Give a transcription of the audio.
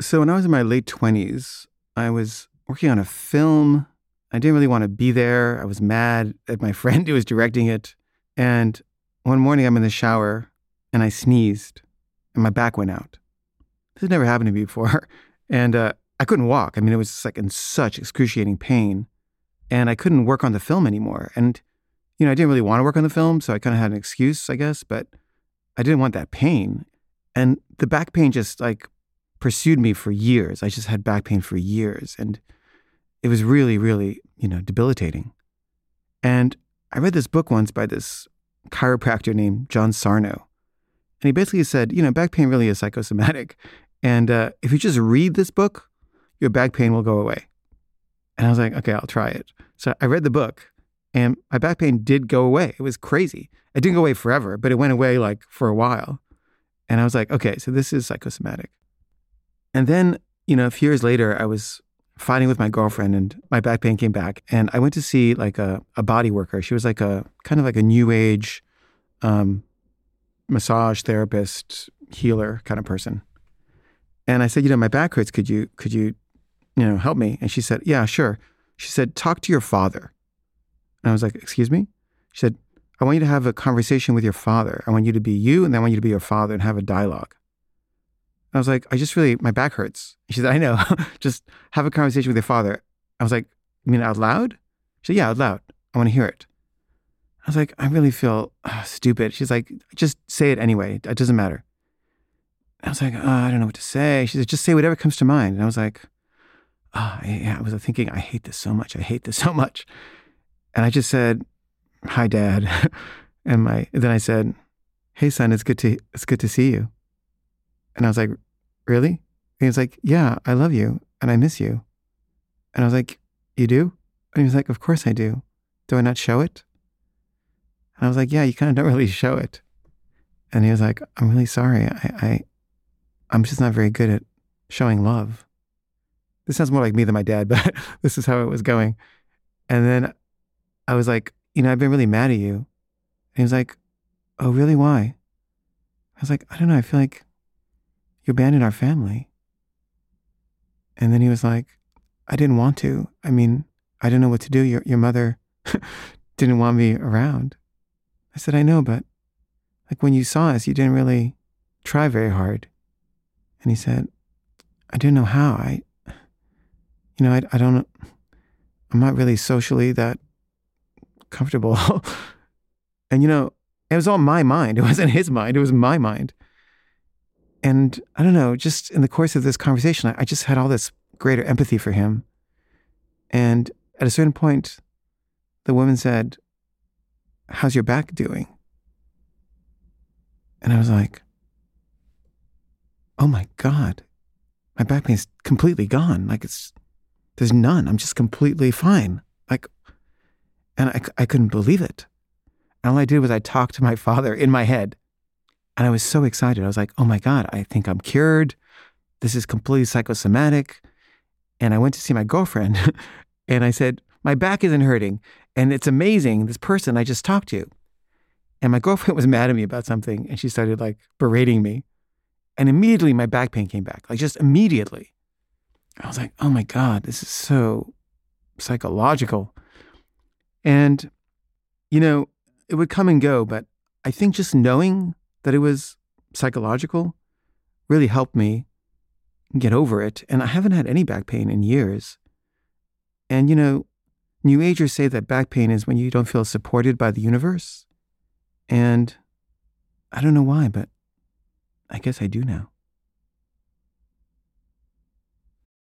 So when I was in my late 20s, I was working on a film. I didn't really want to be there. I was mad at my friend who was directing it. And one morning I'm in the shower and I sneezed and my back went out. This had never happened to me before. And uh, I couldn't walk. I mean, it was like in such excruciating pain. And I couldn't work on the film anymore. And, you know, I didn't really want to work on the film. So I kind of had an excuse, I guess, but I didn't want that pain. And the back pain just like pursued me for years. I just had back pain for years. And it was really, really, you know, debilitating. And I read this book once by this chiropractor named John Sarno. And he basically said, you know, back pain really is psychosomatic. And uh, if you just read this book, your back pain will go away. And I was like, okay, I'll try it. So I read the book and my back pain did go away. It was crazy. It didn't go away forever, but it went away like for a while. And I was like, okay, so this is psychosomatic. And then, you know, a few years later, I was fighting with my girlfriend and my back pain came back. And I went to see like a, a body worker. She was like a kind of like a new age um, massage therapist, healer kind of person. And I said, you know, my back hurts. Could you, could you, you know, help me? And she said, yeah, sure. She said, talk to your father. And I was like, excuse me? She said, I want you to have a conversation with your father. I want you to be you, and then I want you to be your father and have a dialogue. I was like, I just really, my back hurts. She said, I know. just have a conversation with your father. I was like, you mean out loud? She said, yeah, out loud. I want to hear it. I was like, I really feel uh, stupid. She's like, just say it anyway. It doesn't matter. I was like, oh, I don't know what to say. She said, just say whatever comes to mind. And I was like, oh, yeah. I was thinking, I hate this so much. I hate this so much. And I just said, hi, dad. and my, then I said, hey, son, it's good to, it's good to see you. And I was like, really? And he was like, yeah, I love you and I miss you. And I was like, you do? And he was like, of course I do. Do I not show it? And I was like, yeah, you kind of don't really show it. And he was like, I'm really sorry. I, I, I'm just not very good at showing love. This sounds more like me than my dad, but this is how it was going. And then I was like, you know, I've been really mad at you. And he was like, oh, really? Why? I was like, I don't know. I feel like you abandoned our family. And then he was like, I didn't want to. I mean, I didn't know what to do. Your, your mother didn't want me around. I said, I know, but like when you saw us, you didn't really try very hard. And he said, I didn't know how. I, you know, I, I don't, I'm not really socially that comfortable. and, you know, it was all my mind. It wasn't his mind. It was my mind. And I don't know, just in the course of this conversation, I, I just had all this greater empathy for him. And at a certain point, the woman said, How's your back doing? And I was like, oh my God, my back pain is completely gone. Like it's, there's none. I'm just completely fine. Like, and I, I couldn't believe it. And all I did was I talked to my father in my head. And I was so excited. I was like, oh my God, I think I'm cured. This is completely psychosomatic. And I went to see my girlfriend and I said, my back isn't hurting. And it's amazing, this person I just talked to. And my girlfriend was mad at me about something and she started like berating me. And immediately my back pain came back, like just immediately. I was like, oh my God, this is so psychological. And, you know, it would come and go, but I think just knowing that it was psychological really helped me get over it. And I haven't had any back pain in years. And, you know, New Agers say that back pain is when you don't feel supported by the universe. And I don't know why, but I guess I do now.